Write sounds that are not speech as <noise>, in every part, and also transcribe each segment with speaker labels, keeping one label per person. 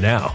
Speaker 1: now.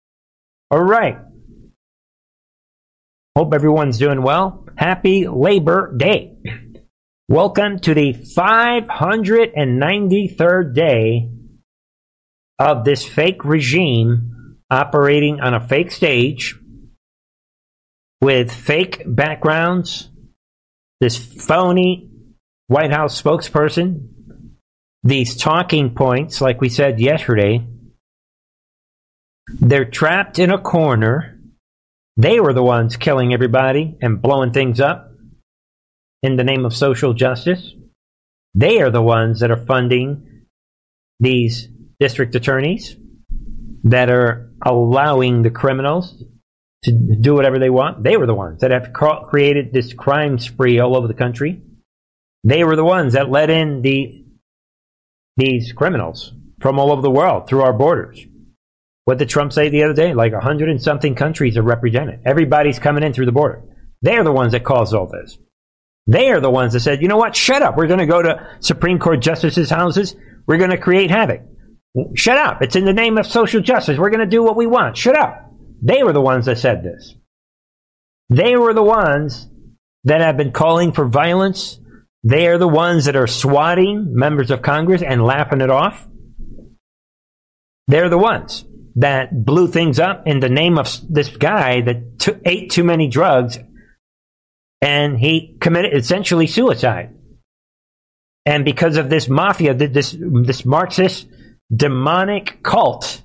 Speaker 2: All right. Hope everyone's doing well. Happy Labor Day. Welcome to the 593rd day of this fake regime operating on a fake stage with fake backgrounds, this phony White House spokesperson, these talking points, like we said yesterday. They're trapped in a corner. They were the ones killing everybody and blowing things up in the name of social justice. They are the ones that are funding these district attorneys that are allowing the criminals to do whatever they want. They were the ones that have created this crime spree all over the country. They were the ones that let in the these criminals from all over the world through our borders. What did Trump say the other day? Like a hundred and something countries are represented. Everybody's coming in through the border. They're the ones that caused all this. They are the ones that said, you know what? Shut up. We're going to go to Supreme Court justices' houses. We're going to create havoc. Shut up. It's in the name of social justice. We're going to do what we want. Shut up. They were the ones that said this. They were the ones that have been calling for violence. They are the ones that are swatting members of Congress and laughing it off. They're the ones that blew things up in the name of this guy that t- ate too many drugs and he committed essentially suicide. And because of this mafia, this, this Marxist demonic cult,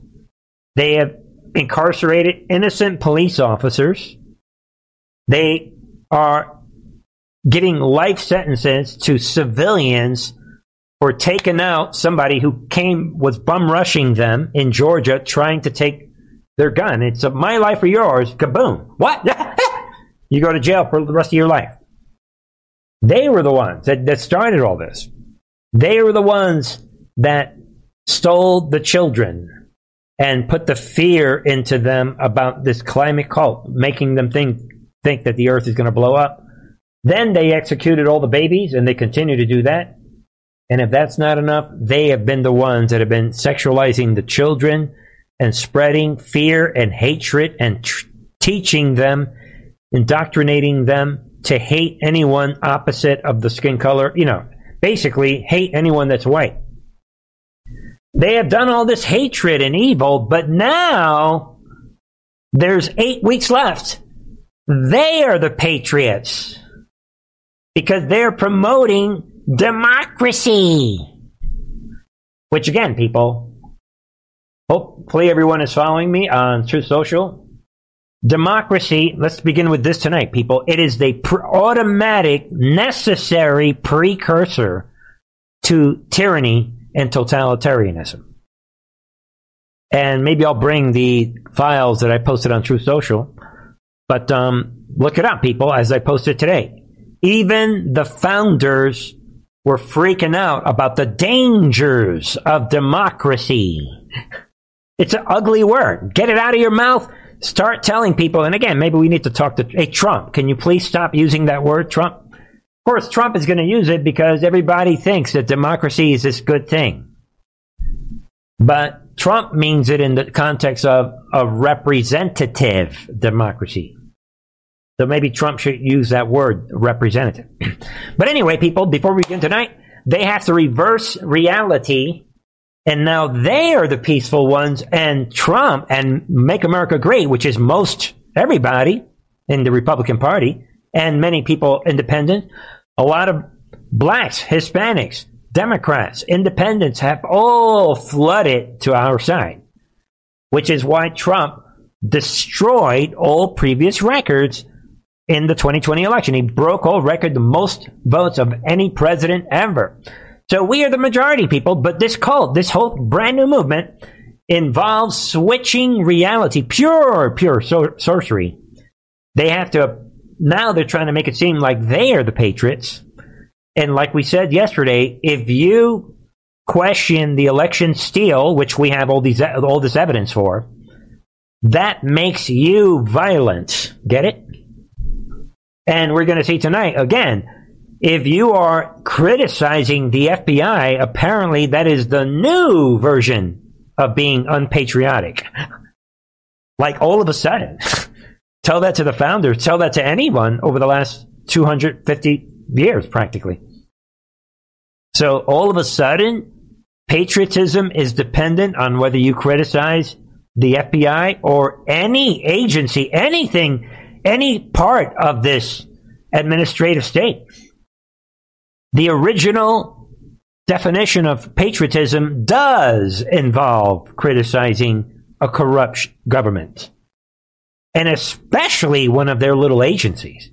Speaker 2: they have incarcerated innocent police officers. They are getting life sentences to civilians for taking out somebody who came was bum rushing them in Georgia trying to take their gun. It's a, my life or yours. Kaboom! What? <laughs> you go to jail for the rest of your life. They were the ones that, that started all this. They were the ones that stole the children and put the fear into them about this climate cult, making them think think that the earth is going to blow up. Then they executed all the babies, and they continue to do that. And if that's not enough, they have been the ones that have been sexualizing the children and spreading fear and hatred and tr- teaching them, indoctrinating them to hate anyone opposite of the skin color. You know, basically hate anyone that's white. They have done all this hatred and evil, but now there's eight weeks left. They are the patriots because they're promoting democracy. Which again, people, hopefully everyone is following me on Truth Social. Democracy, let's begin with this tonight, people. It is the pr- automatic, necessary precursor to tyranny and totalitarianism. And maybe I'll bring the files that I posted on Truth Social. But um, look it up, people, as I posted today. Even the founders were freaking out about the dangers of democracy. It's an ugly word. Get it out of your mouth. Start telling people. And again, maybe we need to talk to, hey, Trump, can you please stop using that word, Trump? Of course, Trump is going to use it because everybody thinks that democracy is this good thing. But Trump means it in the context of a representative democracy. So maybe Trump should use that word, representative. <clears throat> but anyway, people, before we begin tonight, they have to reverse reality. And now they are the peaceful ones. And Trump and Make America Great, which is most everybody in the Republican Party and many people independent, a lot of blacks, Hispanics, Democrats, independents have all flooded to our side, which is why Trump destroyed all previous records in the 2020 election. He broke all record, the most votes of any president ever. So we are the majority people, but this cult, this whole brand new movement involves switching reality, pure, pure sor- sorcery. They have to, now they're trying to make it seem like they are the patriots. And like we said yesterday, if you question the election steal, which we have all these, all this evidence for, that makes you violent. Get it? And we're going to see tonight again. If you are criticizing the FBI, apparently that is the new version of being unpatriotic. <laughs> like all of a sudden, <laughs> tell that to the founders, tell that to anyone over the last 250 years, practically. So all of a sudden, patriotism is dependent on whether you criticize the FBI or any agency, anything, any part of this administrative state. The original definition of patriotism does involve criticizing a corrupt government, and especially one of their little agencies,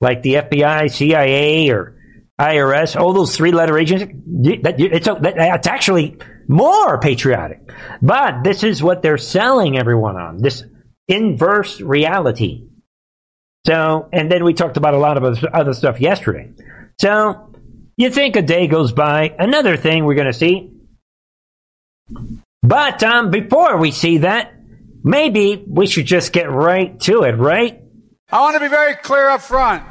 Speaker 2: like the FBI, CIA, or IRS, all those three letter agencies. It's, actually more patriotic. But this is what they're selling everyone on this inverse reality. So, and then we talked about a lot of other stuff yesterday. So, you think a day goes by, another thing we're going to see. But um, before we see that, maybe we should just get right to it, right?
Speaker 3: I want to be very clear up front.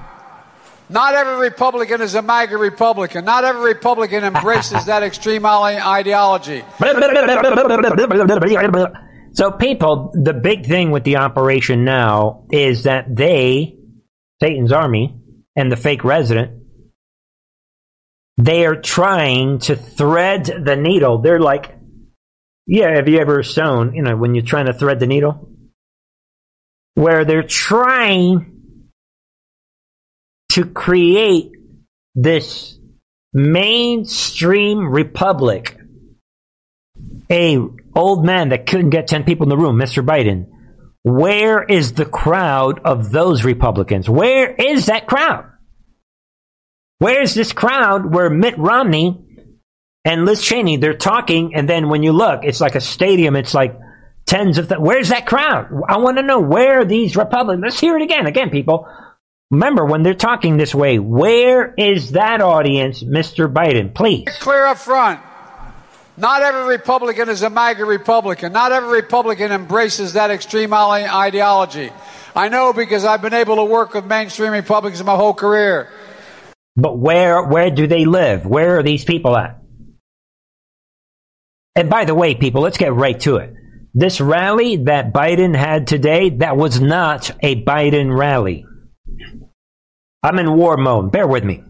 Speaker 3: Not every Republican is a MAGA Republican. Not every Republican embraces <laughs> that extreme ideology. <laughs>
Speaker 2: So, people, the big thing with the operation now is that they, Satan's army, and the fake resident, they are trying to thread the needle. They're like, yeah, have you ever sewn, you know, when you're trying to thread the needle? Where they're trying to create this mainstream republic. A old man that couldn't get 10 people in the room, Mr. Biden. Where is the crowd of those Republicans? Where is that crowd? Where's this crowd where Mitt Romney and Liz Cheney, they're talking, and then when you look, it's like a stadium, it's like tens of th- Where's that crowd? I want to know where these Republicans, let's hear it again, again, people. Remember, when they're talking this way, where is that audience, Mr. Biden? Please.
Speaker 3: Clear up front. Not every Republican is a MAGA Republican. Not every Republican embraces that extreme ideology. I know because I've been able to work with mainstream Republicans my whole career.
Speaker 2: But where where do they live? Where are these people at? And by the way, people, let's get right to it. This rally that Biden had today, that was not a Biden rally. I'm in war mode. Bear with me.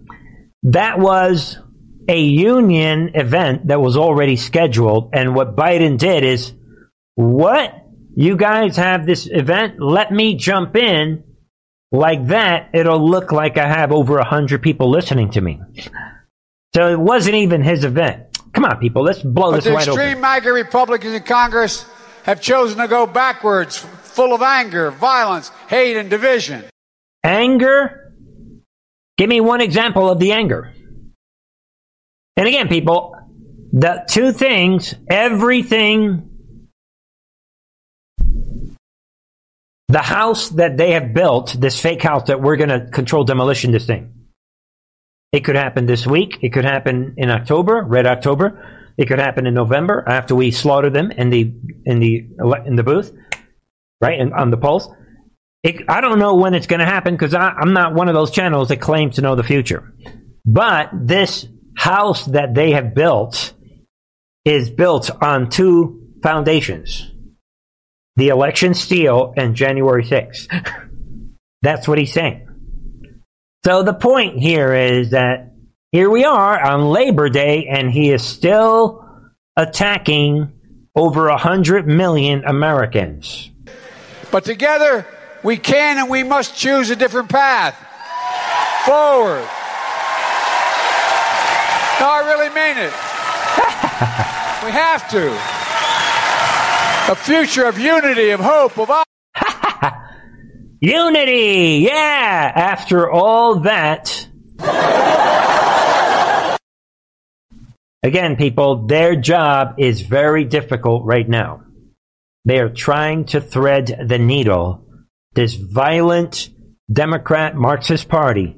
Speaker 2: That was a union event that was already scheduled. And what Biden did is, what? You guys have this event? Let me jump in. Like that, it'll look like I have over a hundred people listening to me. So it wasn't even his event. Come on, people, let's blow
Speaker 3: but
Speaker 2: this
Speaker 3: the extreme. MAGA Republicans in Congress have chosen to go backwards, full of anger, violence, hate, and division.
Speaker 2: Anger Give me one example of the anger. And again, people, the two things, everything, the house that they have built, this fake house that we're going to control demolition, this thing. It could happen this week. It could happen in October, Red October. It could happen in November after we slaughter them in the in the in the booth, right, and on the polls. It, I don't know when it's going to happen because I'm not one of those channels that claims to know the future. But this house that they have built is built on two foundations the election steal and January 6th. <laughs> That's what he's saying. So the point here is that here we are on Labor Day, and he is still attacking over a hundred million Americans.
Speaker 3: But together, we can and we must choose a different path forward. No, I really mean it. <laughs> we have to. A future of unity, of hope, of <laughs>
Speaker 2: unity. Yeah. After all that. Again, people, their job is very difficult right now. They are trying to thread the needle. This violent Democrat Marxist Party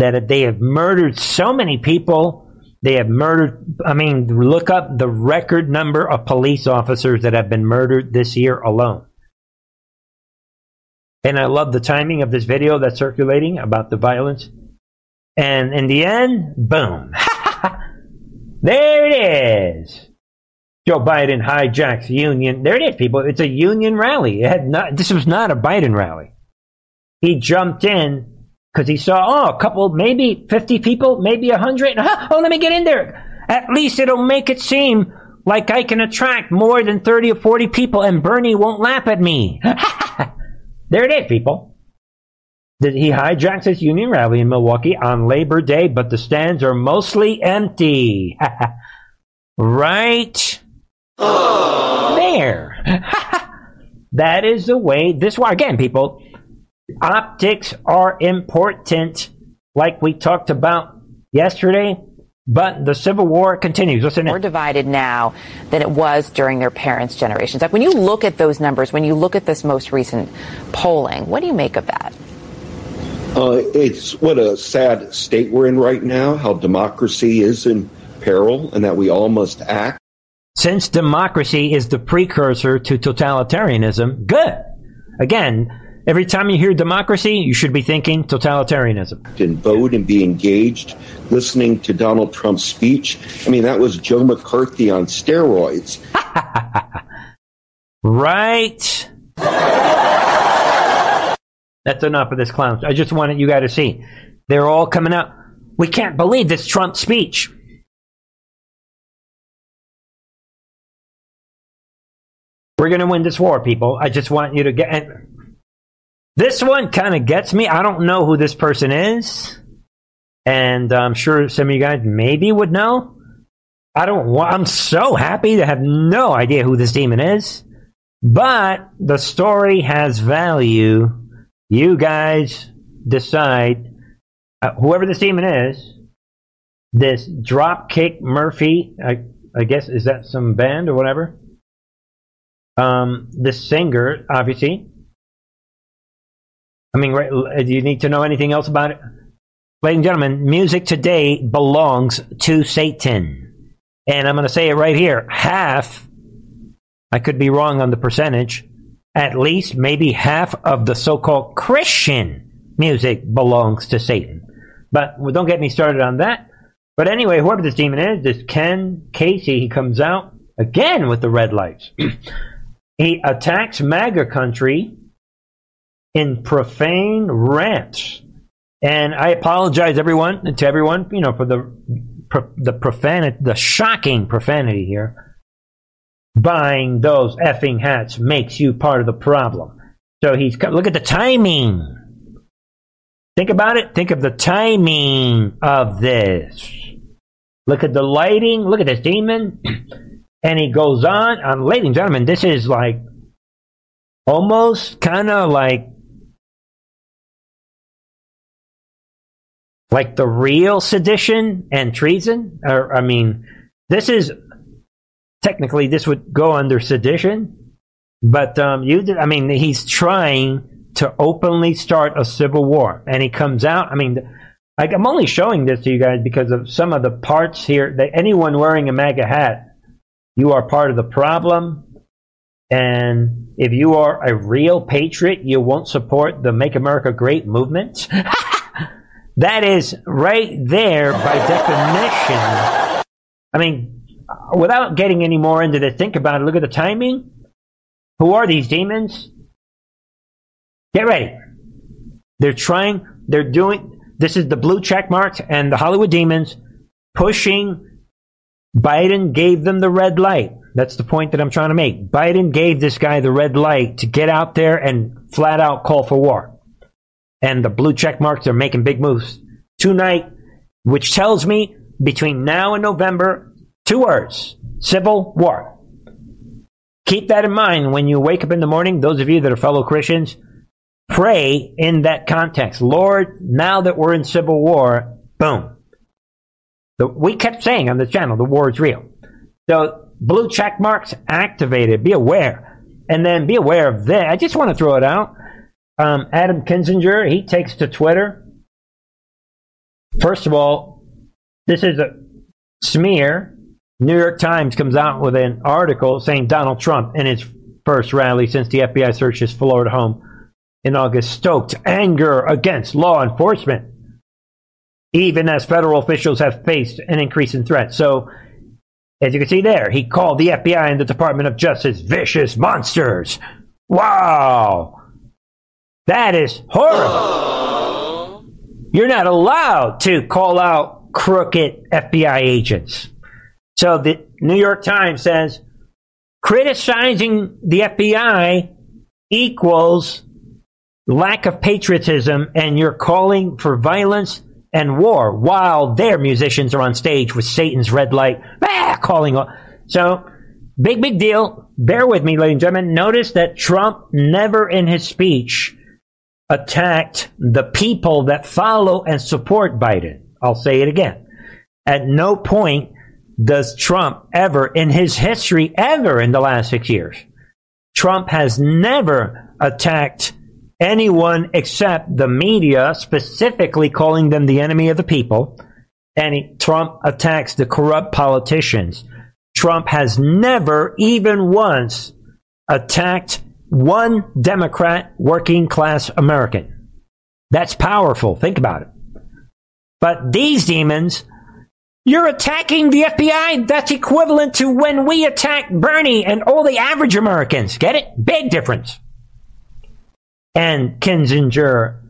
Speaker 2: that they have murdered so many people. They have murdered, I mean, look up the record number of police officers that have been murdered this year alone. And I love the timing of this video that's circulating about the violence. And in the end, boom. <laughs> there it is. Joe Biden hijacks union. There it is, people. It's a union rally. It had not. This was not a Biden rally. He jumped in because he saw, oh, a couple, maybe fifty people, maybe a hundred. Oh, let me get in there. At least it'll make it seem like I can attract more than thirty or forty people, and Bernie won't laugh at me. <laughs> there it is, people. He hijacks his union rally in Milwaukee on Labor Day, but the stands are mostly empty. <laughs> right? there. <laughs> that is the way this why again, people. Optics are important, like we talked about yesterday. But the Civil War continues. Listen,
Speaker 4: more divided now than it was during their parents' generations. Like when you look at those numbers, when you look at this most recent polling, what do you make of that?
Speaker 5: Uh, it's what a sad state we're in right now. How democracy is in peril, and that we all must act.
Speaker 2: Since democracy is the precursor to totalitarianism, good. Again, every time you hear democracy, you should be thinking totalitarianism.
Speaker 5: And vote and be engaged, listening to Donald Trump's speech. I mean, that was Joe McCarthy on steroids. <laughs>
Speaker 2: right. That's enough of this clown. I just wanted you guys to see. They're all coming out. We can't believe this Trump speech. We're going to win this war, people. I just want you to get. And this one kind of gets me. I don't know who this person is. And I'm sure some of you guys maybe would know. I don't want. I'm so happy to have no idea who this demon is. But the story has value. You guys decide. Uh, whoever this demon is, this Dropkick Murphy, I, I guess, is that some band or whatever? Um, the singer, obviously. I mean, right, uh, do you need to know anything else about it? Ladies and gentlemen, music today belongs to Satan. And I'm going to say it right here. Half, I could be wrong on the percentage, at least maybe half of the so called Christian music belongs to Satan. But well, don't get me started on that. But anyway, whoever this demon is, this Ken Casey, he comes out again with the red lights. <clears throat> He attacks MAGA country in profane rants. And I apologize, everyone, to everyone, you know, for the the profanity, the shocking profanity here. Buying those effing hats makes you part of the problem. So he's look at the timing. Think about it. Think of the timing of this. Look at the lighting. Look at this demon. <clears throat> And he goes on, um, ladies and gentlemen, this is like almost kind of like like the real sedition and treason. Or, I mean, this is technically this would go under sedition, but um, you. I mean, he's trying to openly start a civil war, and he comes out. I mean. I'm only showing this to you guys because of some of the parts here that anyone wearing a MAGA hat you are part of the problem. And if you are a real patriot, you won't support the Make America Great movement. <laughs> that is right there by definition. I mean, without getting any more into this, think about it. Look at the timing. Who are these demons? Get ready. They're trying, they're doing, this is the blue check marks and the Hollywood demons pushing Biden gave them the red light. That's the point that I'm trying to make. Biden gave this guy the red light to get out there and flat out call for war. And the blue check marks are making big moves tonight, which tells me between now and November, two words civil war. Keep that in mind when you wake up in the morning. Those of you that are fellow Christians, pray in that context. Lord, now that we're in civil war, boom, The, we kept saying on the channel, the war is real. So blue check marks activated. Be aware. And then be aware of this. I just want to throw it out. Um, Adam Kinzinger, he takes to Twitter. First of all, this is a smear. New York Times comes out with an article saying Donald Trump, in his first rally since the FBI searched his Florida home in August, stoked anger against law enforcement, even as federal officials have faced an increase in threats. So, as you can see there, he called the FBI and the Department of Justice vicious monsters. Wow! That is horrible. You're not allowed to call out crooked FBI agents. So the New York Times says criticizing the FBI equals lack of patriotism and you're calling for violence and war while their musicians are on stage with Satan's red light, ah, calling. So, big, big deal. Bear with me, ladies and gentlemen. Notice that Trump never in his speech attacked the people that follow and support Biden. I'll say it again. At no point does Trump ever, in his history, ever in the last six years, Trump has never attacked anyone except the media, specifically calling them the enemy of the people. And he, Trump attacks the corrupt politicians. Trump has never, even once, attacked one Democrat working class American. That's powerful. Think about it. But these demons, you're attacking the FBI. That's equivalent to when we attack Bernie and all the average Americans. Get it? Big difference. And Kinzinger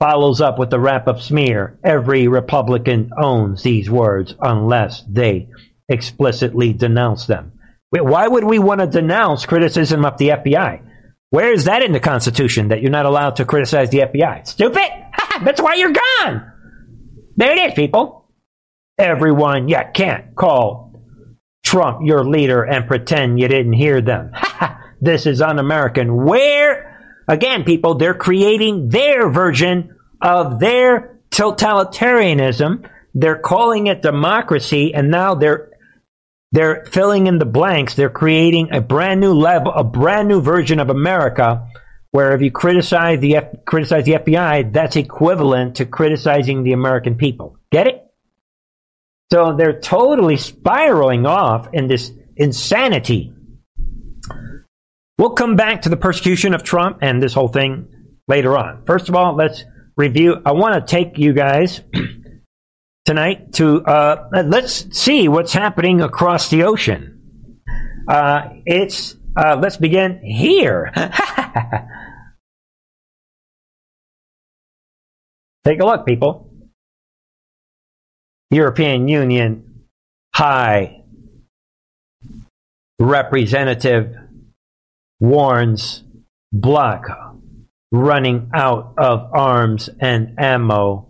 Speaker 2: follows up with the wrap up smear. Every Republican owns these words unless they explicitly denounce them. Why would we want to denounce criticism of the FBI? Where is that in the Constitution that you're not allowed to criticize the FBI? Stupid! <laughs> That's why you're gone! There it is, people. Everyone, you can't call Trump your leader and pretend you didn't hear them. <laughs> this is un American. Where, again, people, they're creating their version of their totalitarianism. They're calling it democracy, and now they're they're filling in the blanks. They're creating a brand new level, a brand new version of America, where if you criticize the F- criticize the FBI, that's equivalent to criticizing the American people. Get it? So they're totally spiraling off in this insanity. We'll come back to the persecution of Trump and this whole thing later on. First of all, let's review. I want to take you guys <clears throat> tonight to uh, let's see what's happening across the ocean. Uh, it's uh, let's begin here. <laughs> Take a look, people. European Union High Representative warns bloc running out of arms and ammo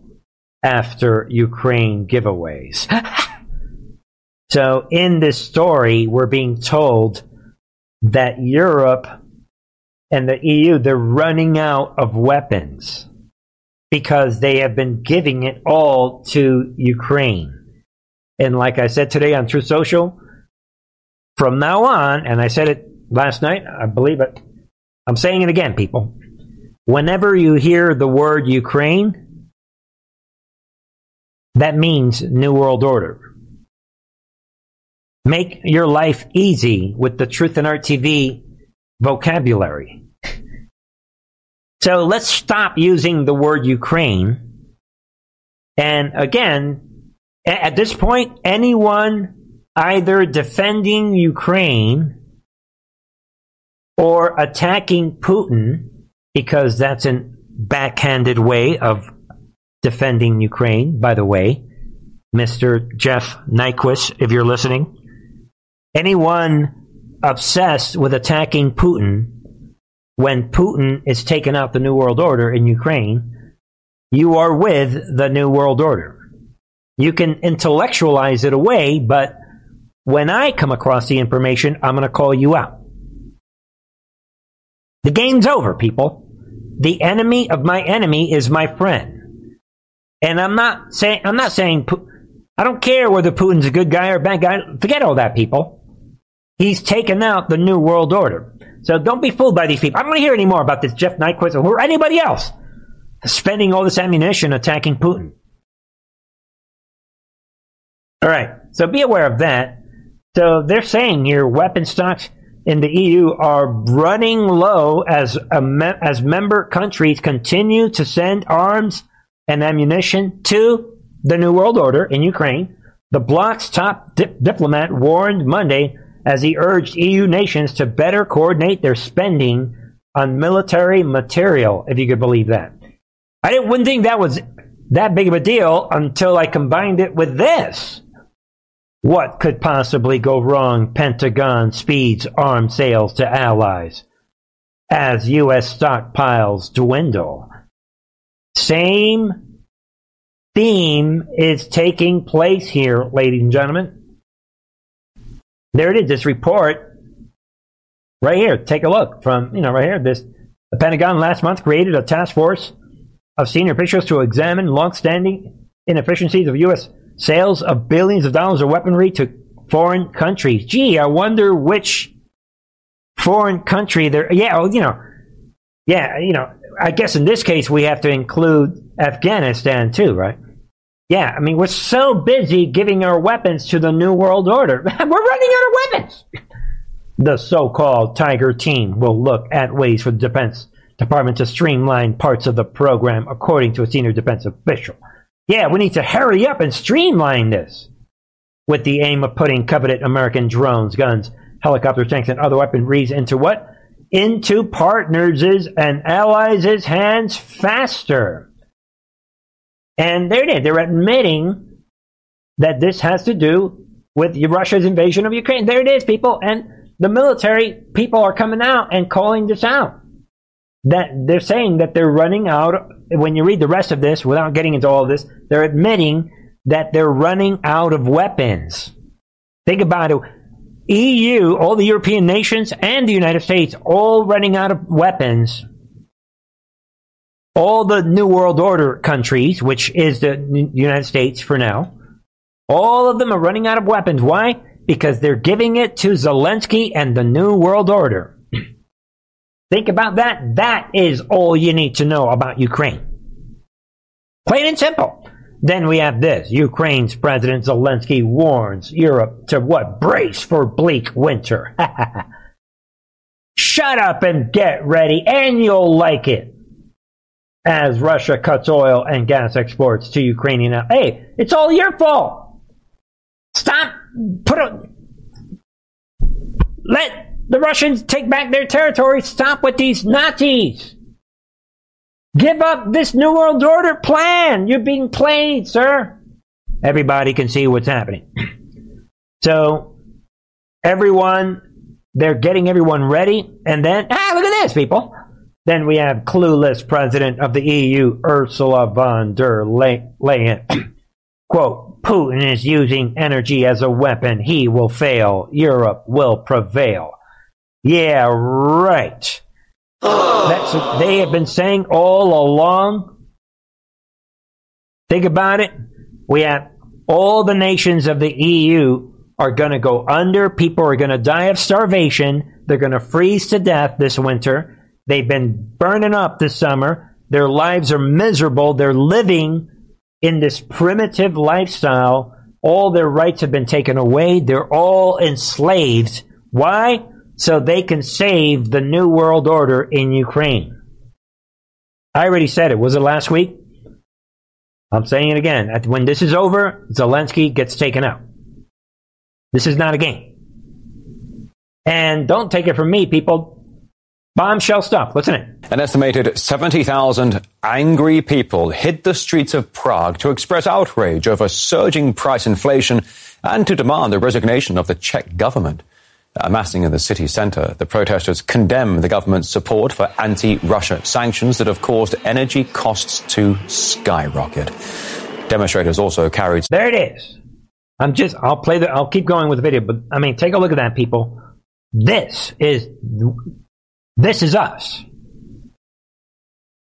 Speaker 2: after Ukraine giveaways. <laughs> so in this story, we're being told that Europe and the EU, they're running out of weapons because they have been giving it all to Ukraine. And like I said today on Truth Social, from now on, and I said it last night, I believe it, I'm saying it again, people. Whenever you hear the word Ukraine, that means New World Order. Make your life easy with the Truth and Art TV vocabulary. So let's stop using the word Ukraine. And again, at this point, anyone either defending Ukraine or attacking Putin, because that's a backhanded way of defending Ukraine, by the way, Mr. Jeff Nyquist, if you're listening. Anyone obsessed with attacking Putin when Putin is taking out the New World Order in Ukraine, you are with the New World Order. You can intellectualize it away, but when I come across the information, I'm going to call you out. The game's over, people. The enemy of my enemy is my friend. And I'm not saying I'm not saying I don't care whether Putin's a good guy or a bad guy. Forget all that, people. He's taken out the New World Order. So don't be fooled by these people. I don't want to hear any more about this Jeff Nyquist or anybody else spending all this ammunition attacking Putin. All right. So be aware of that. So they're saying here weapon stocks in the EU are running low as me- as member countries continue to send arms and ammunition to the New World Order in Ukraine. The bloc's top diplomat warned Monday as he urged EU nations to better coordinate their spending on military material, if you could believe that. I didn't, wouldn't think that was that big of a deal until I combined it with this. What could possibly go wrong? Pentagon speeds arms sales to allies as U.S. stockpiles dwindle. Same theme is taking place here, ladies and gentlemen. There it is, this report right here. Take a look from, you know, right here. This the Pentagon last month created a task force of senior officials to examine longstanding inefficiencies of U.S sales of billions of dollars of weaponry to foreign countries. Gee, I wonder which foreign country there. Yeah, well, you know, yeah, you know. I guess in this case we have to include Afghanistan too, right? Yeah, I mean we're so busy giving our weapons to the New World Order, <laughs> we're running out of weapons. The so-called Tiger team will look at ways for the Defense Department to streamline parts of the program, according to a senior defense official. Yeah, we need to hurry up and streamline this with the aim of putting coveted American drones, guns, helicopters, tanks, and other weaponry into what? Into partners' and allies' hands faster. And there it is. They're admitting that this has to do with Russia's invasion of Ukraine. There it is, people. And the military people are coming out and calling this out. That they're saying that they're running out when you read the rest of this, without getting into all this, they're admitting that they're running out of weapons. Think about it. EU, all the European nations, and the United States, all running out of weapons. All the New World Order countries, which is the United States for now, all of them are running out of weapons. Why? Because they're giving it to Zelensky and the New World Order. <clears throat> Think about that. That is all you need to know about Ukraine. Plain and simple. Then we have this. Ukraine's President Zelensky warns Europe to what? Brace for bleak winter. <laughs> Shut up and get ready, and you'll like it. As Russia cuts oil and gas exports to Ukrainian. Hey, it's all your fault. Stop. Put a. Let the Russians take back their territory. Stop with these Nazis. Give up this New World Order plan. You're being played, sir. Everybody can see what's happening. <clears throat> so, everyone, they're getting everyone ready. And then, ah, look at this, people. Then we have clueless president of the EU, Ursula von der Leyen. <clears throat> Quote, Putin is using energy as a weapon. He will fail. Europe will prevail. Yeah, right. That's what they have been saying all along. Think about it. We have all the nations of the EU are going to go under. People are going to die of starvation. They're going to freeze to death this winter. They've been burning up this summer. Their lives are miserable. They're living in this primitive lifestyle. All their rights have been taken away. They're all enslaved. Why? So they can save the New World Order in Ukraine. I already said it. Was it last week? I'm saying it again. When this is over, Zelensky gets taken out. This is not a game. And don't take it from me, people. Bombshell stuff. Listen in. It?
Speaker 6: An estimated 70,000 angry people hit the streets of Prague to express outrage over surging price inflation and to demand the resignation of the Czech government amassing in the city centre. The protesters condemn the government's support for anti-Russia sanctions that have caused energy costs to skyrocket. Demonstrators also carried.
Speaker 2: There it is. I'm just. I'll play the. I'll keep going with the video, but I mean, take a look at that, people. This is. This is us.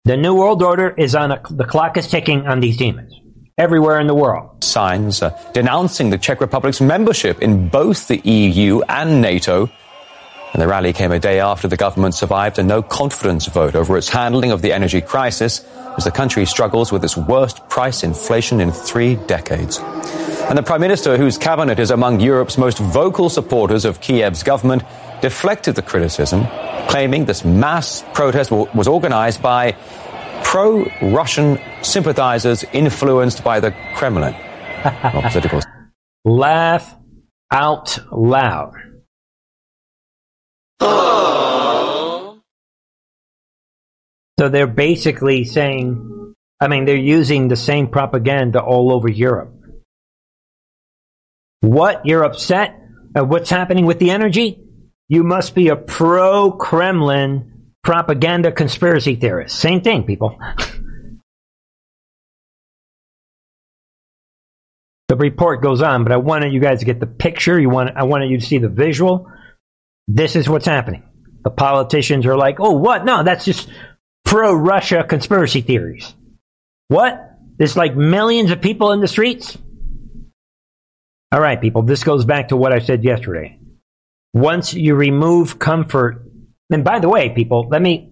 Speaker 2: The new world order is on. A, the clock is ticking on these demons. Everywhere in the world.
Speaker 6: Signs uh, denouncing the Czech Republic's membership in both the EU and NATO. And the rally came a day after the government survived a no confidence vote over its handling of the energy crisis as the country struggles with its worst price inflation in three decades. And the Prime Minister, whose cabinet is among Europe's most vocal supporters of Kiev's government, deflected the criticism, claiming this mass protest was organized by pro Russian sympathizers influenced by the Kremlin.
Speaker 2: Laugh out loud. So they're basically saying, I mean, they're using the same propaganda all over Europe. What? You're upset at what's happening with the energy? You must be a pro Kremlin propaganda conspiracy theorists. Same thing, people. <laughs> the report goes on, but I wanted you guys to get the picture. You want, I wanted you to see the visual. This is what's happening. The politicians are like, oh, what? No, that's just pro Russia conspiracy theories. What? There's like millions of people in the streets? All right, people, this goes back to what I said yesterday. Once you remove comfort, and by the way, people, let me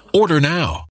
Speaker 7: Order now.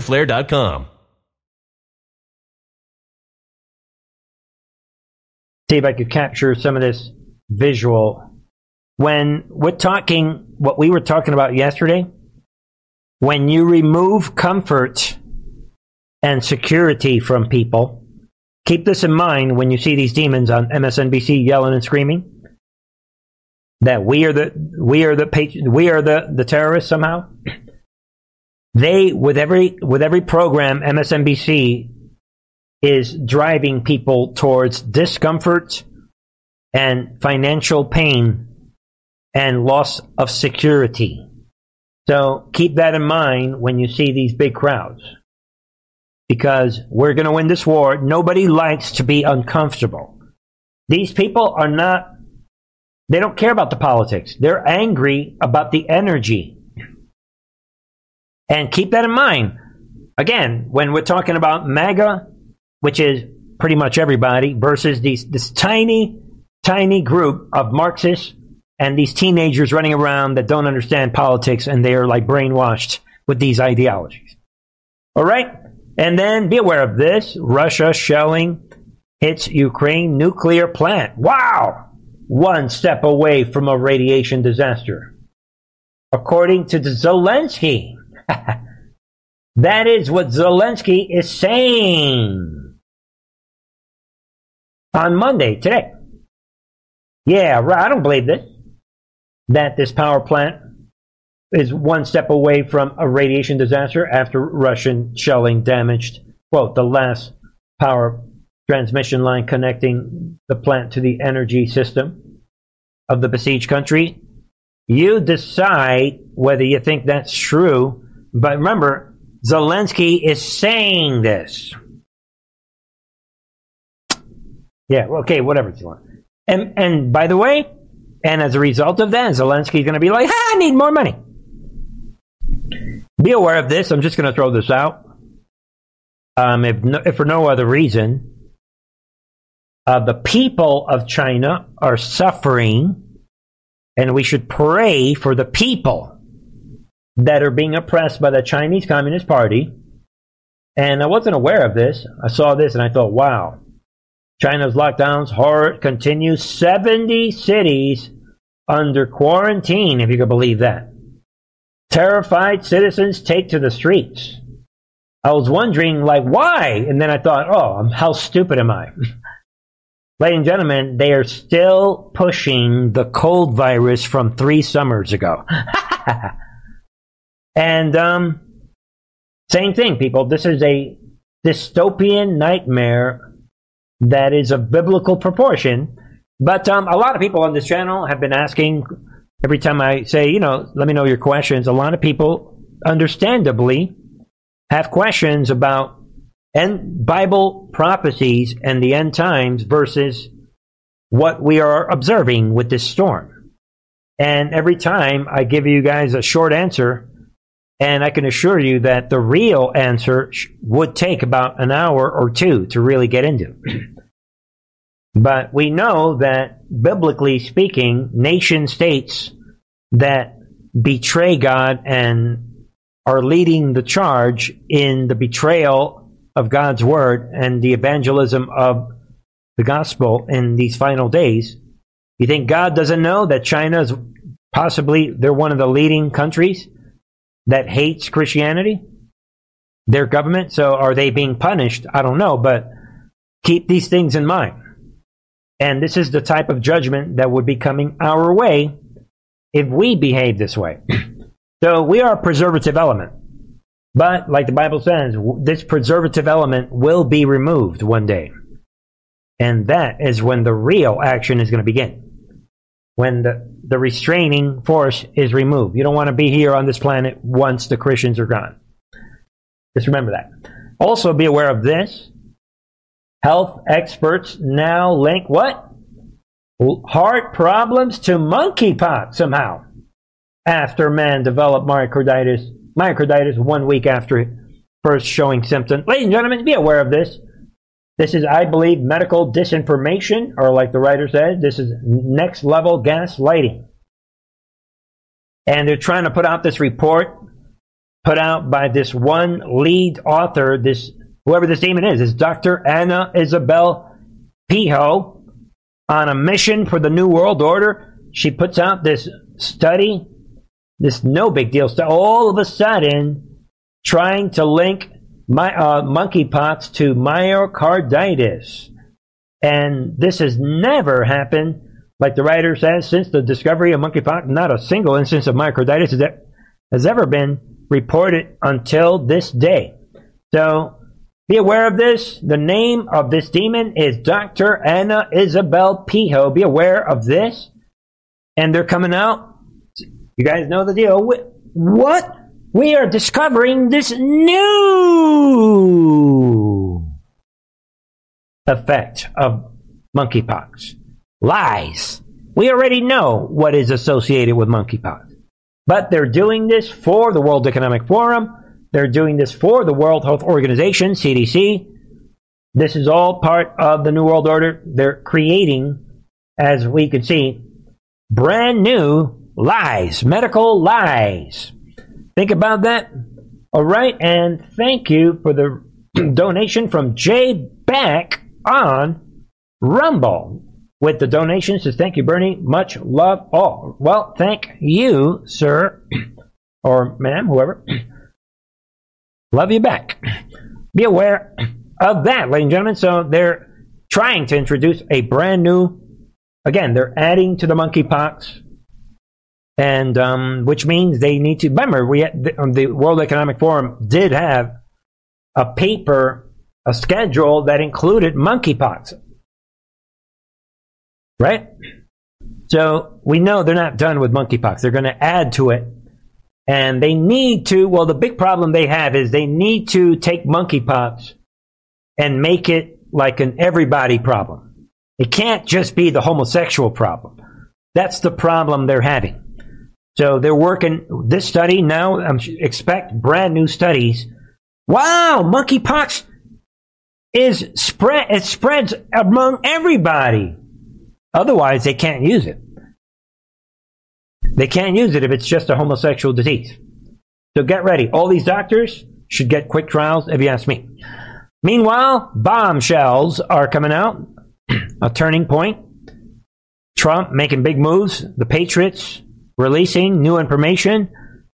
Speaker 1: fighterflare.com.
Speaker 2: See if I could capture some of this visual. When we're talking, what we were talking about yesterday, when you remove comfort and security from people, keep this in mind when you see these demons on MSNBC yelling and screaming. that we are the we are the we are the the terrorists somehow. They with every with every program MSNBC is driving people towards discomfort and financial pain and loss of security. So keep that in mind when you see these big crowds. Because we're going to win this war. Nobody likes to be uncomfortable. These people are not, they don't care about the politics. They're angry about the energy. And keep that in mind. Again, when we're talking about MAGA, which is pretty much everybody, versus these, this tiny, tiny group of Marxists and these teenagers running around that don't understand politics and they are like brainwashed with these ideologies. All right? And then be aware of this Russia shelling its Ukraine nuclear plant. Wow! One step away from a radiation disaster. According to Zelensky. <laughs> that is what Zelensky is saying. On Monday, today. Yeah, I don't believe this that this power plant is one step away from a radiation disaster after Russian shelling damaged, quote, the last power transmission line connecting the plant to the energy system of the besieged country. You decide whether you think that's true, but remember, Zelensky is saying this. Yeah, okay, whatever you want. And and by the way, and as a result of that, Zelensky's going to be like, I need more money. Be aware of this. I'm just going to throw this out. Um, if, no, if for no other reason, uh, the people of China are suffering, and we should pray for the people that are being oppressed by the Chinese Communist Party. And I wasn't aware of this. I saw this and I thought, wow, China's lockdowns horror continues. 70 cities under quarantine, if you can believe that. Terrified citizens take to the streets. I was wondering, like, why? And then I thought, oh, how stupid am I? <laughs> Ladies and gentlemen, they are still pushing the cold virus from three summers ago. <laughs> and, um, same thing, people. This is a dystopian nightmare that is of biblical proportion. But um, a lot of people on this channel have been asking every time I say, you know, let me know your questions. A lot of people, understandably, have questions about end Bible prophecies and the end times versus what we are observing with this storm. And every time I give you guys a short answer, and I can assure you that the real answer would take about an hour or two to really get into. but we know that, biblically speaking, nation states that betray God and are leading the charge in the betrayal of God's word and the evangelism of the gospel in these final days. You think God doesn't know that China is possibly they're one of the leading countries that hates Christianity, their government. So are they being punished? I don't know, but keep these things in mind. And this is the type of judgment that would be coming our way if we behave this way. <clears throat> so we are a preservative element. But like the Bible says, this preservative element will be removed one day. And that is when the real action is going to begin when the, the restraining force is removed. You don't want to be here on this planet once the Christians are gone. Just remember that. Also, be aware of this. Health experts now link what? Heart problems to monkeypox somehow. After man developed myocarditis, myocarditis one week after first showing symptoms. Ladies and gentlemen, be aware of this. This is, I believe, medical disinformation, or like the writer said, this is next level gaslighting. And they're trying to put out this report put out by this one lead author, this whoever this demon is, is Dr. Anna Isabel Piho on a mission for the New World Order. She puts out this study, this no big deal study, all of a sudden trying to link my, uh, monkeypox to myocarditis. And this has never happened Like the writer says, since the discovery of monkeypox, not a single instance of myocarditis has ever been reported until this day. So be aware of this. The name of this demon is Dr. Anna Isabel Pijo. Be aware of this. And they're coming out. You guys know the deal. What? We are discovering this new effect of monkeypox. Lies. We already know what is associated with monkeypox. But they're doing this for the World Economic Forum. They're doing this for the World Health Organization, CDC. This is all part of the New World Order. They're creating, as we can see, brand new lies, medical lies. Think about that. All right, and thank you for the <clears throat> donation from Jay Back on Rumble. With the donations, says thank you, Bernie. Much love all. Well, thank you, sir, <clears throat> or ma'am, whoever. <clears throat> Love you back. Be aware of that, ladies and gentlemen. So they're trying to introduce a brand new, again, they're adding to the monkeypox, and um, which means they need to remember we the, um, the World Economic Forum did have a paper, a schedule that included monkeypox, right? So we know they're not done with monkeypox. They're going to add to it and they need to, well, the big problem they have is they need to take monkeypox and make it like an everybody problem. It can't just be the homosexual problem. That's the problem they're having. So they're working this study now. Um, expect brand new studies. Wow, monkeypox is spread. It spreads among everybody. Otherwise, they can't use it. They can't use it if it's just a homosexual disease. So get ready. All these doctors should get quick trials, if you ask me. Meanwhile, bombshells are coming out. <clears throat> a turning point. Trump making big moves. The Patriots releasing new information.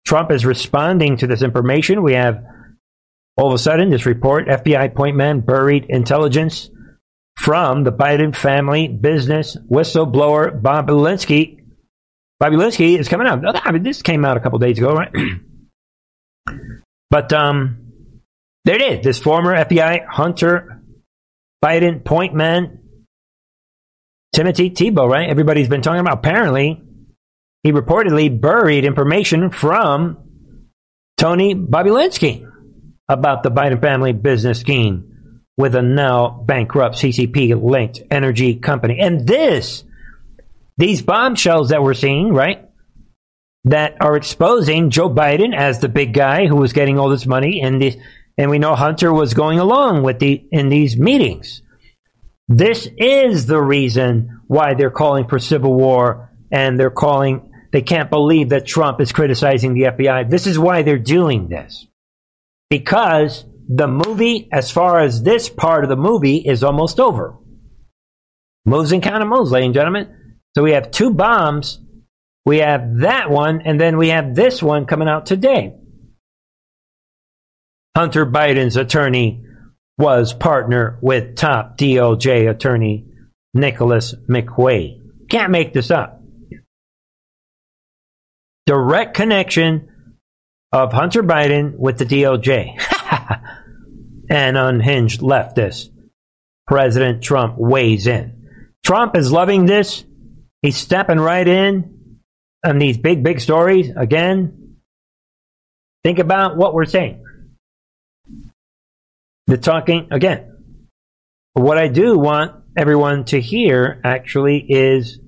Speaker 2: Trump is responding to this information. We have all of a sudden this report FBI point man buried intelligence from the Biden family business whistleblower Bob Alinsky Bobulinski is coming out. I mean, this came out a couple days ago, right? but um, there it is. This former FBI Hunter Biden point man, Timothy Thibault, right? Everybody's been talking about. Apparently, he reportedly buried information from Tony Bobulinski about the Biden family business scheme with a now bankrupt CCP linked energy company. And this these bombshells that we're seeing, right? That are exposing Joe Biden as the big guy who was getting all this money, and the, and we know Hunter was going along with the in these meetings. This is the reason why they're calling for civil war, and they're calling. They can't believe that Trump is criticizing the FBI. This is why they're doing this, because the movie, as far as this part of the movie, is almost over. Moves and counter moves, ladies and gentlemen. So we have two bombs. We have that one, and then we have this one coming out today. Hunter Biden's attorney was partner with top DOJ attorney Nicholas McQuaid. Can't make this up. Direct connection of Hunter Biden with the DOJ. <laughs> An unhinged leftist. President Trump weighs in. Trump is loving this He's stepping right in on these big, big stories. Again, think about what we're saying. The talking, again, what I do want everyone to hear actually is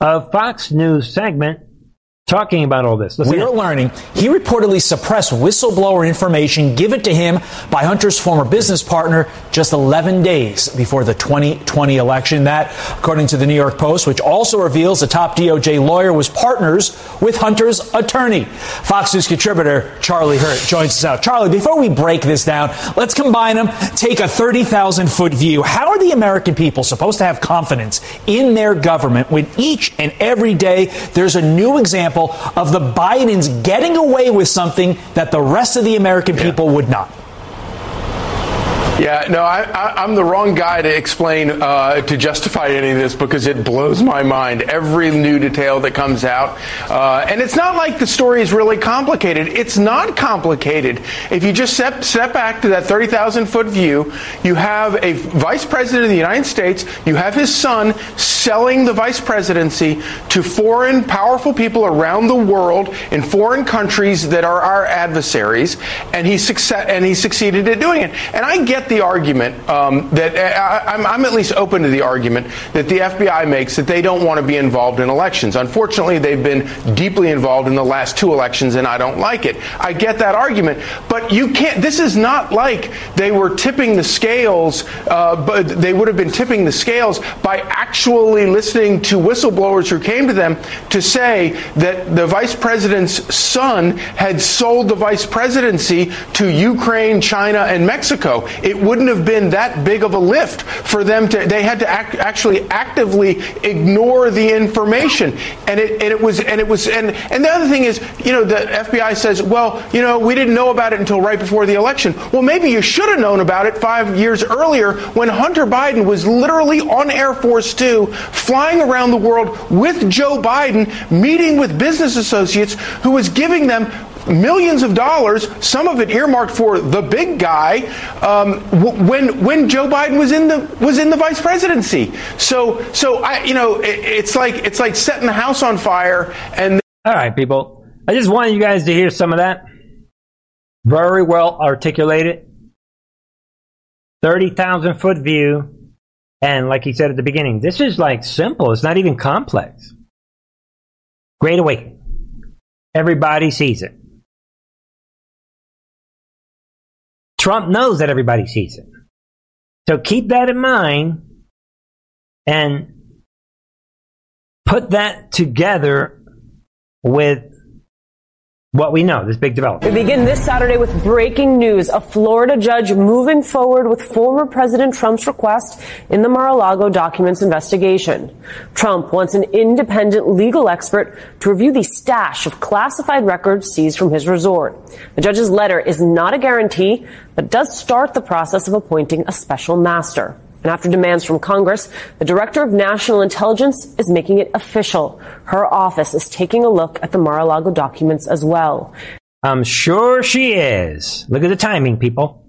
Speaker 2: a Fox News segment talking about all this.
Speaker 8: Listen. We are learning he reportedly suppressed whistleblower information given to him by Hunter's former business partner just 11 days before the 2020 election. That, according to the New York Post, which also reveals the top DOJ lawyer was partners with Hunter's attorney. Fox News contributor Charlie Hurt joins us out. Charlie, before we break this down, let's combine them, take a 30,000 foot view. How are the American people supposed to have confidence in their government when each and every day there's a new example? Example of the Bidens getting away with something that the rest of the American people would not.
Speaker 9: Yeah, no, I, am the wrong guy to explain, uh, to justify any of this because it blows my mind. Every new detail that comes out. Uh, and it's not like the story is really complicated. It's not complicated. If you just step, step back to that 30,000 foot view, you have a vice president of the United States, you have his son selling the vice presidency to foreign, powerful people around the world in foreign countries that are our adversaries, and he, succe- and he succeeded at doing it. And I get the argument um, that uh, I, I'm, at least open to the argument that the FBI makes that they don't want to be involved in elections. Unfortunately, they've been deeply involved in the last two elections, and I don't like it. I get that argument, but you can't. This is not like they were tipping the scales, uh, but they would have been tipping the scales by actually listening to whistleblowers who came to them to say that the vice president's son had sold the vice presidency to Ukraine, China, and Mexico. It wouldn't have been that big of a lift for them to. They had to act, actually actively ignore the information, and it, and it was and it was and and the other thing is, you know, the FBI says, well, you know, we didn't know about it until right before the election. Well, maybe you should have known about it five years earlier when Hunter Biden was literally on Air Force Two, flying around the world with Joe Biden, meeting with business associates who was giving them millions of dollars, some of it earmarked for the big guy, um, when when Joe Biden was in the was in the vice presidency. So so I you know it, it's like it's like setting the house on fire and.
Speaker 2: All right, people. I just wanted you guys to hear some of that. Very well articulated. 30,000 foot view. And like he said at the beginning, this is like simple. It's not even complex. Great awakening. Everybody sees it. Trump knows that everybody sees it. So keep that in mind and put that together with what we know, this big development.
Speaker 10: We begin this Saturday with breaking news. A Florida judge moving forward with former President Trump's request in the Mar-a-Lago documents investigation. Trump wants an independent legal expert to review the stash of classified records seized from his resort. The judge's letter is not a guarantee, but does start the process of appointing a special master. And after demands from Congress, the Director of National Intelligence is making it official. Her office is taking a look at the Mar-a-Lago documents as well.
Speaker 2: I'm sure she is. Look at the timing, people.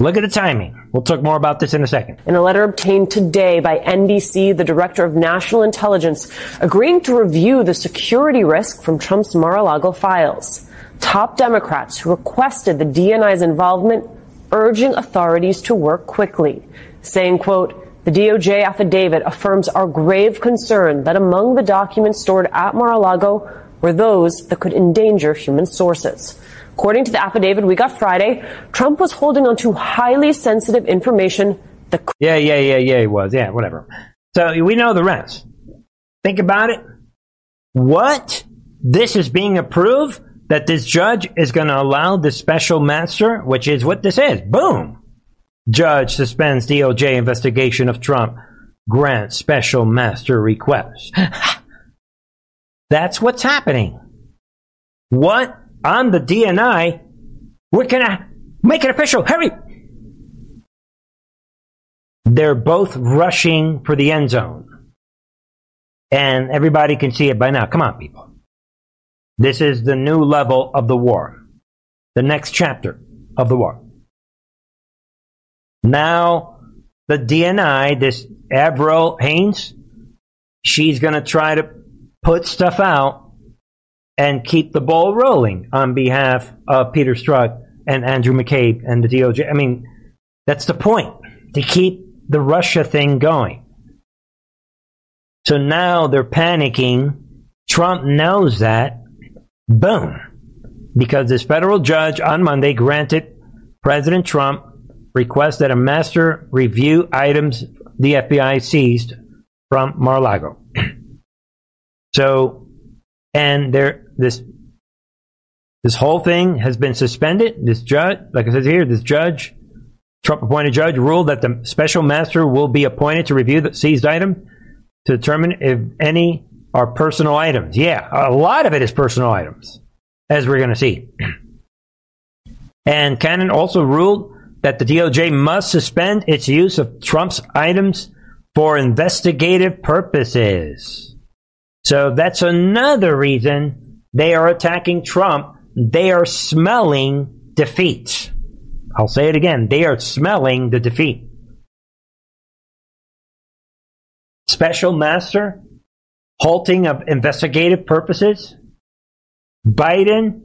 Speaker 2: Look at the timing. We'll talk more about this in a second.
Speaker 10: In a letter obtained today by NBC, the Director of National Intelligence agreeing to review the security risk from Trump's Mar-a-Lago files. Top Democrats who requested the DNI's involvement urging authorities to work quickly, saying, quote, the DOJ affidavit affirms our grave concern that among the documents stored at Mar-a-Lago were those that could endanger human sources. According to the affidavit we got Friday, Trump was holding onto highly sensitive information that
Speaker 2: Yeah, yeah, yeah, yeah, he was. Yeah, whatever. So we know the rest. Think about it. What? This is being approved? That this judge is going to allow the special master, which is what this is. Boom. Judge suspends DOJ investigation of Trump. Grant special master request. <laughs> That's what's happening. What on the DNI? We're gonna make it official. Hurry! They're both rushing for the end zone. And everybody can see it by now. Come on, people. This is the new level of the war, the next chapter of the war. Now, the DNI, this Avril Haines, she's going to try to put stuff out and keep the ball rolling on behalf of Peter Strzok and Andrew McCabe and the DOJ. I mean, that's the point to keep the Russia thing going. So now they're panicking. Trump knows that. Boom. Because this federal judge on Monday granted President Trump request that a master review items the FBI seized from Mar-a-Lago. <clears throat> so, and there, this, this whole thing has been suspended. This judge, like I said here, this judge, Trump appointed judge, ruled that the special master will be appointed to review the seized item to determine if any are personal items. Yeah, a lot of it is personal items, as we're going to see. <clears throat> And Cannon also ruled that the DOJ must suspend its use of Trump's items for investigative purposes. So that's another reason they are attacking Trump. They are smelling defeat. I'll say it again. They are smelling the defeat. Special master, halting of investigative purposes. Biden,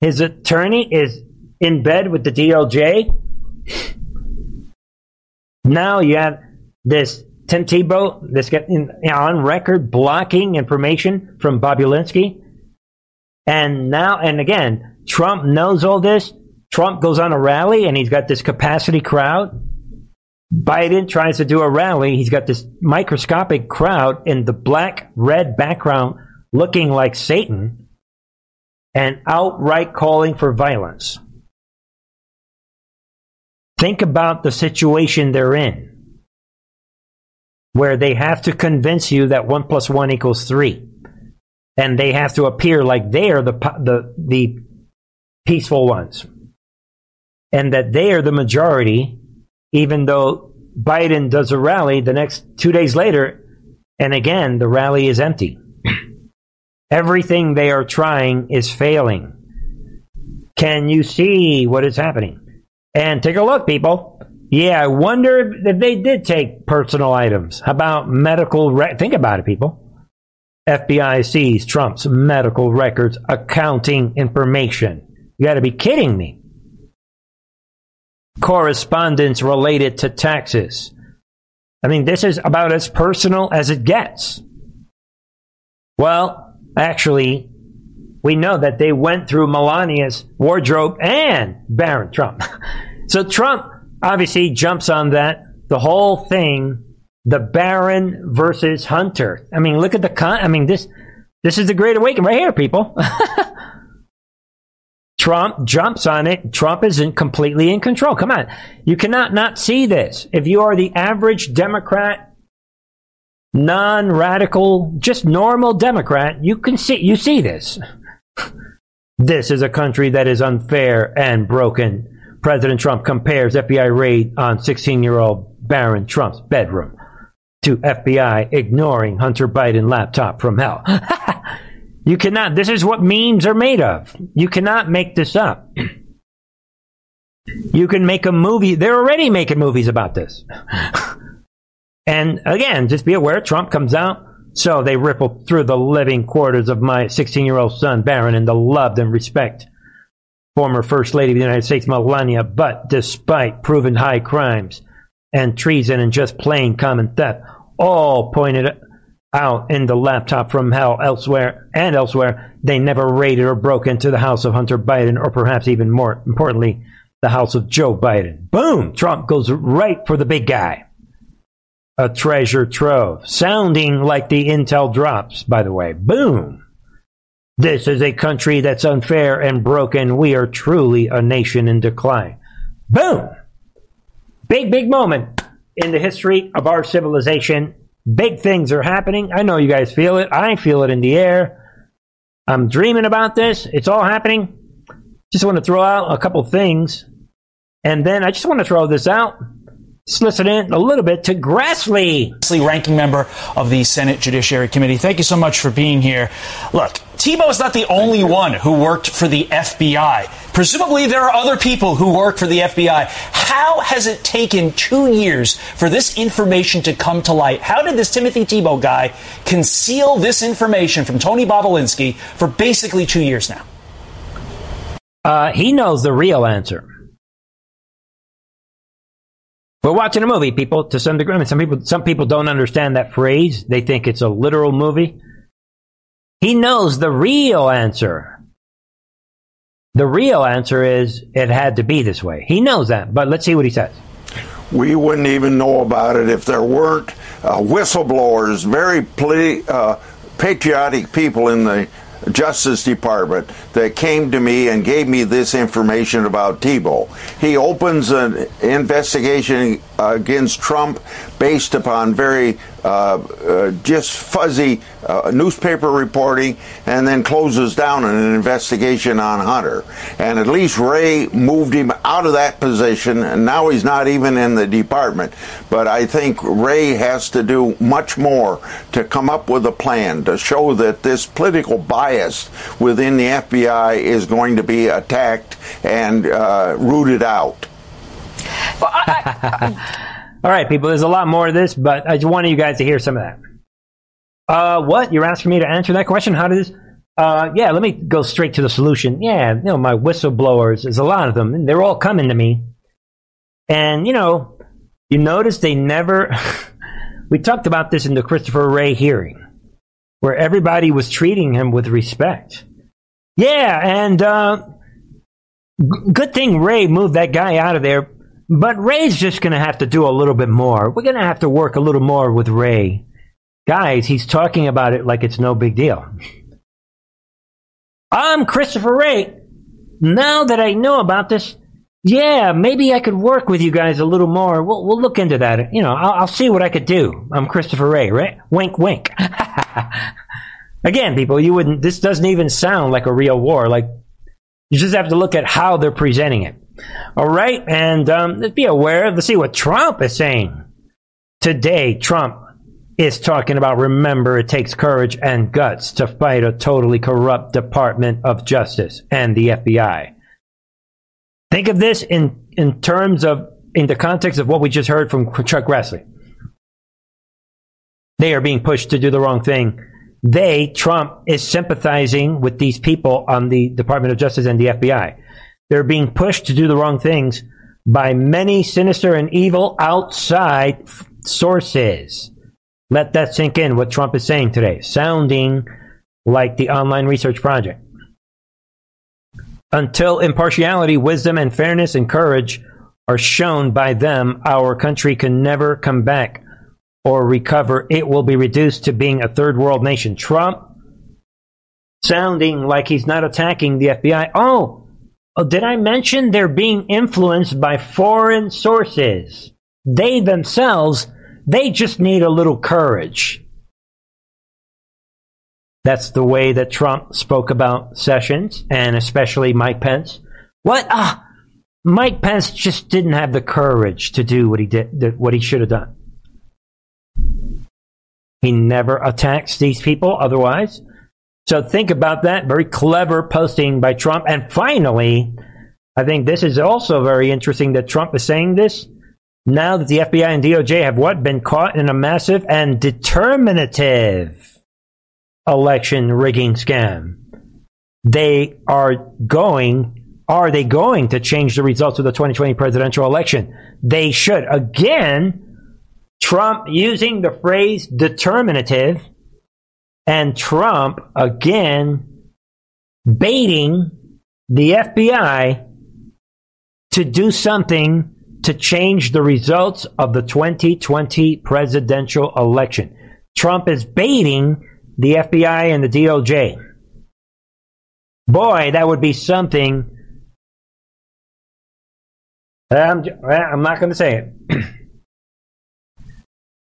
Speaker 2: his attorney, is in bed with the DOJ. Now you have this Tim Thibault, this getting on record blocking information from Bobulinski. And now, and again, Trump knows all this. Trump goes on a rally and he's got this capacity crowd. Biden tries to do a rally. He's got this microscopic crowd in the black red background looking like Satan and outright calling for violence. Think about the situation they're in, where they have to convince you that one plus one equals three, and they have to appear like they are the the the peaceful ones, and that they are the majority, even though Biden does a rally the next two days later, and again the rally is empty. <clears throat> Everything they are trying is failing. Can you see what is happening? And take a look, people. Yeah, I wonder if they did take personal items. How about medical? Re- Think about it, people. FBI sees Trump's medical records, accounting information. You got to be kidding me. Correspondence related to taxes. I mean, this is about as personal as it gets. Well, actually, we know that they went through Melania's wardrobe and Barron Trump. <laughs> so Trump obviously jumps on that. The whole thing, the Barron versus Hunter. I mean, look at the con. I mean, this this is the Great Awakening right here, people. <laughs> Trump jumps on it. Trump isn't completely in control. Come on. You cannot not see this. If you are the average Democrat non-radical, just normal Democrat, you can see you see this. This is a country that is unfair and broken. President Trump compares FBI raid on 16-year-old Barron Trump's bedroom to FBI ignoring Hunter Biden laptop from hell. <laughs> you cannot. This is what memes are made of. You cannot make this up. You can make a movie. They're already making movies about this. <laughs> And again, just be aware Trump comes out. So they ripple through the living quarters of my 16 year old son, Barron, and the loved and respect former First Lady of the United States, Melania. But despite proven high crimes and treason and just plain common theft, all pointed out in the laptop from hell elsewhere and elsewhere, they never raided or broke into the house of Hunter Biden, or perhaps even more importantly, the house of Joe Biden. Boom! Trump goes right for the big guy a treasure trove, sounding like the intel drops, by the way. Boom! This is a country that's unfair and broken. We are truly a nation in decline. Boom! Big, big moment in the history of our civilization. Big things are happening. I know you guys feel it. I feel it in the air. I'm dreaming about this. It's all happening. Just want to throw out a couple things. And then I just want to throw this out. Let's listen in a little bit to Grassley.
Speaker 8: Grassley, ranking member of the Senate Judiciary Committee. Thank you so much for being here. Look, Thibault is not the only one who worked for the FBI. Presumably, there are other people who work for the FBI. How has it taken two years for this information to come to light? How did this Timothy Thibault guy conceal this information from Tony Bobulinski for basically two years now?
Speaker 2: Uh, he knows the real answer. We're watching a movie, people, to some degree. I mean, some people, some people don't understand that phrase. They think it's a literal movie. He knows the real answer. The real answer is it had to be this way. He knows that, but let's see what he says.
Speaker 11: We wouldn't even know about it if there weren't uh, whistleblowers, very uh, patriotic people in the Justice Department that came to me and gave me this information about Thibault. He opens an investigation against Trump based upon very uh, uh, just fuzzy uh, newspaper reporting and then closes down an investigation on Hunter. And at least Wray moved him out of that position, and now he's not even in the department. But I think Wray has to do much more to come up with a plan to show that this political bias within the FBI is going to be attacked and uh, rooted out. <laughs>
Speaker 2: All right, people, there's a lot more of this, but I just wanted you guys to hear some of that. Uh, what? You're asking me to answer that question? How does uh, yeah, let me go straight to the solution. Yeah, you know, my whistleblowers, there's a lot of them, and they're all coming to me. And, you know, you notice they never, <laughs> we talked about this in the Christopher Wray hearing, where everybody was treating him with respect. Yeah, and, uh, g- good thing Wray moved that guy out of there, but Wray's just gonna have to do a little bit more. We're gonna have to work a little more with Wray. Guys, he's talking about it like it's no big deal. I'm Christopher Wray. Now that I know about this, yeah, maybe I could work with you guys a little more. We'll, we'll look into that. You know, I'll, I'll see what I could do. I'm Christopher Wray, right? Wink, wink. <laughs> Again, people, you wouldn't, this doesn't even sound like a real war. Like, you just have to look at how they're presenting it. All right. And, um, let's be aware. Let's see what Trump is saying. Today, Trump is talking about remember it takes courage and guts to fight a totally corrupt Department of Justice and the FBI. Think of this in, in terms of, in the context of what we just heard from Chuck Grassley. They are being pushed to do the wrong thing. They, Trump, is sympathizing with these people on the Department of Justice and the FBI. They're being pushed to do the wrong things by many sinister and evil outside f- sources. Let that sink in what Trump is saying today, sounding like the online research project. Until impartiality, wisdom, and fairness and courage are shown by them, our country can never come back or recover. It will be reduced to being a third world nation. Trump sounding like he's not attacking the FBI. Oh, oh, did I mention they're being influenced by foreign sources? They themselves they just need a little courage. That's the way that Trump spoke about Sessions and especially Mike Pence. What? Ah, Mike Pence just didn't have the courage to do what he did, what he should have done. He never attacks these people otherwise. So think about that. Very clever posting by Trump. And finally, I think this is also very interesting that Trump is saying this now that the FBI and DOJ have what? Been caught in a massive and determinative election rigging scam. They are going, are they going to change the results of the 2020 presidential election? They should. Again, Trump using the phrase determinative and Trump again baiting the FBI to do something to change the results of the 2020 presidential election. Trump is baiting the FBI and the DOJ. Boy, that would be something. I'm, I'm not going to say it. <clears throat>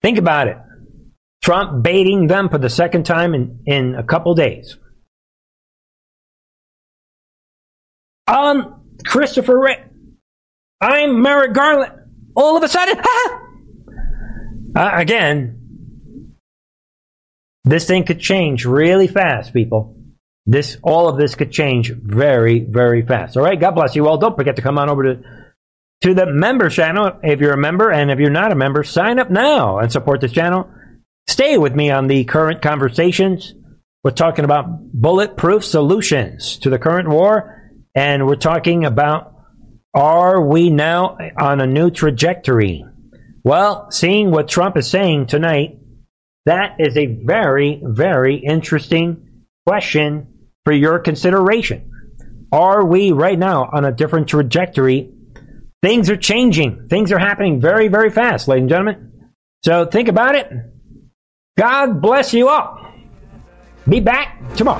Speaker 2: Think about it. Trump baiting them for the second time in, in a couple days. Um, Christopher Wray. I'm Merrick Garland. All of a sudden, <laughs> uh, again, this thing could change really fast, people. This, all of this could change very, very fast. All right. God bless you all. Don't forget to come on over to to the member channel if you're a member, and if you're not a member, sign up now and support this channel. Stay with me on the current conversations. We're talking about bulletproof solutions to the current war, and we're talking about are we now on a new trajectory? Well, seeing what Trump is saying tonight, that is a very, very interesting question for your consideration. Are we right now on a different trajectory? Things are changing. Things are happening very, very fast, ladies and gentlemen. So think about it. God bless you all. Be back tomorrow.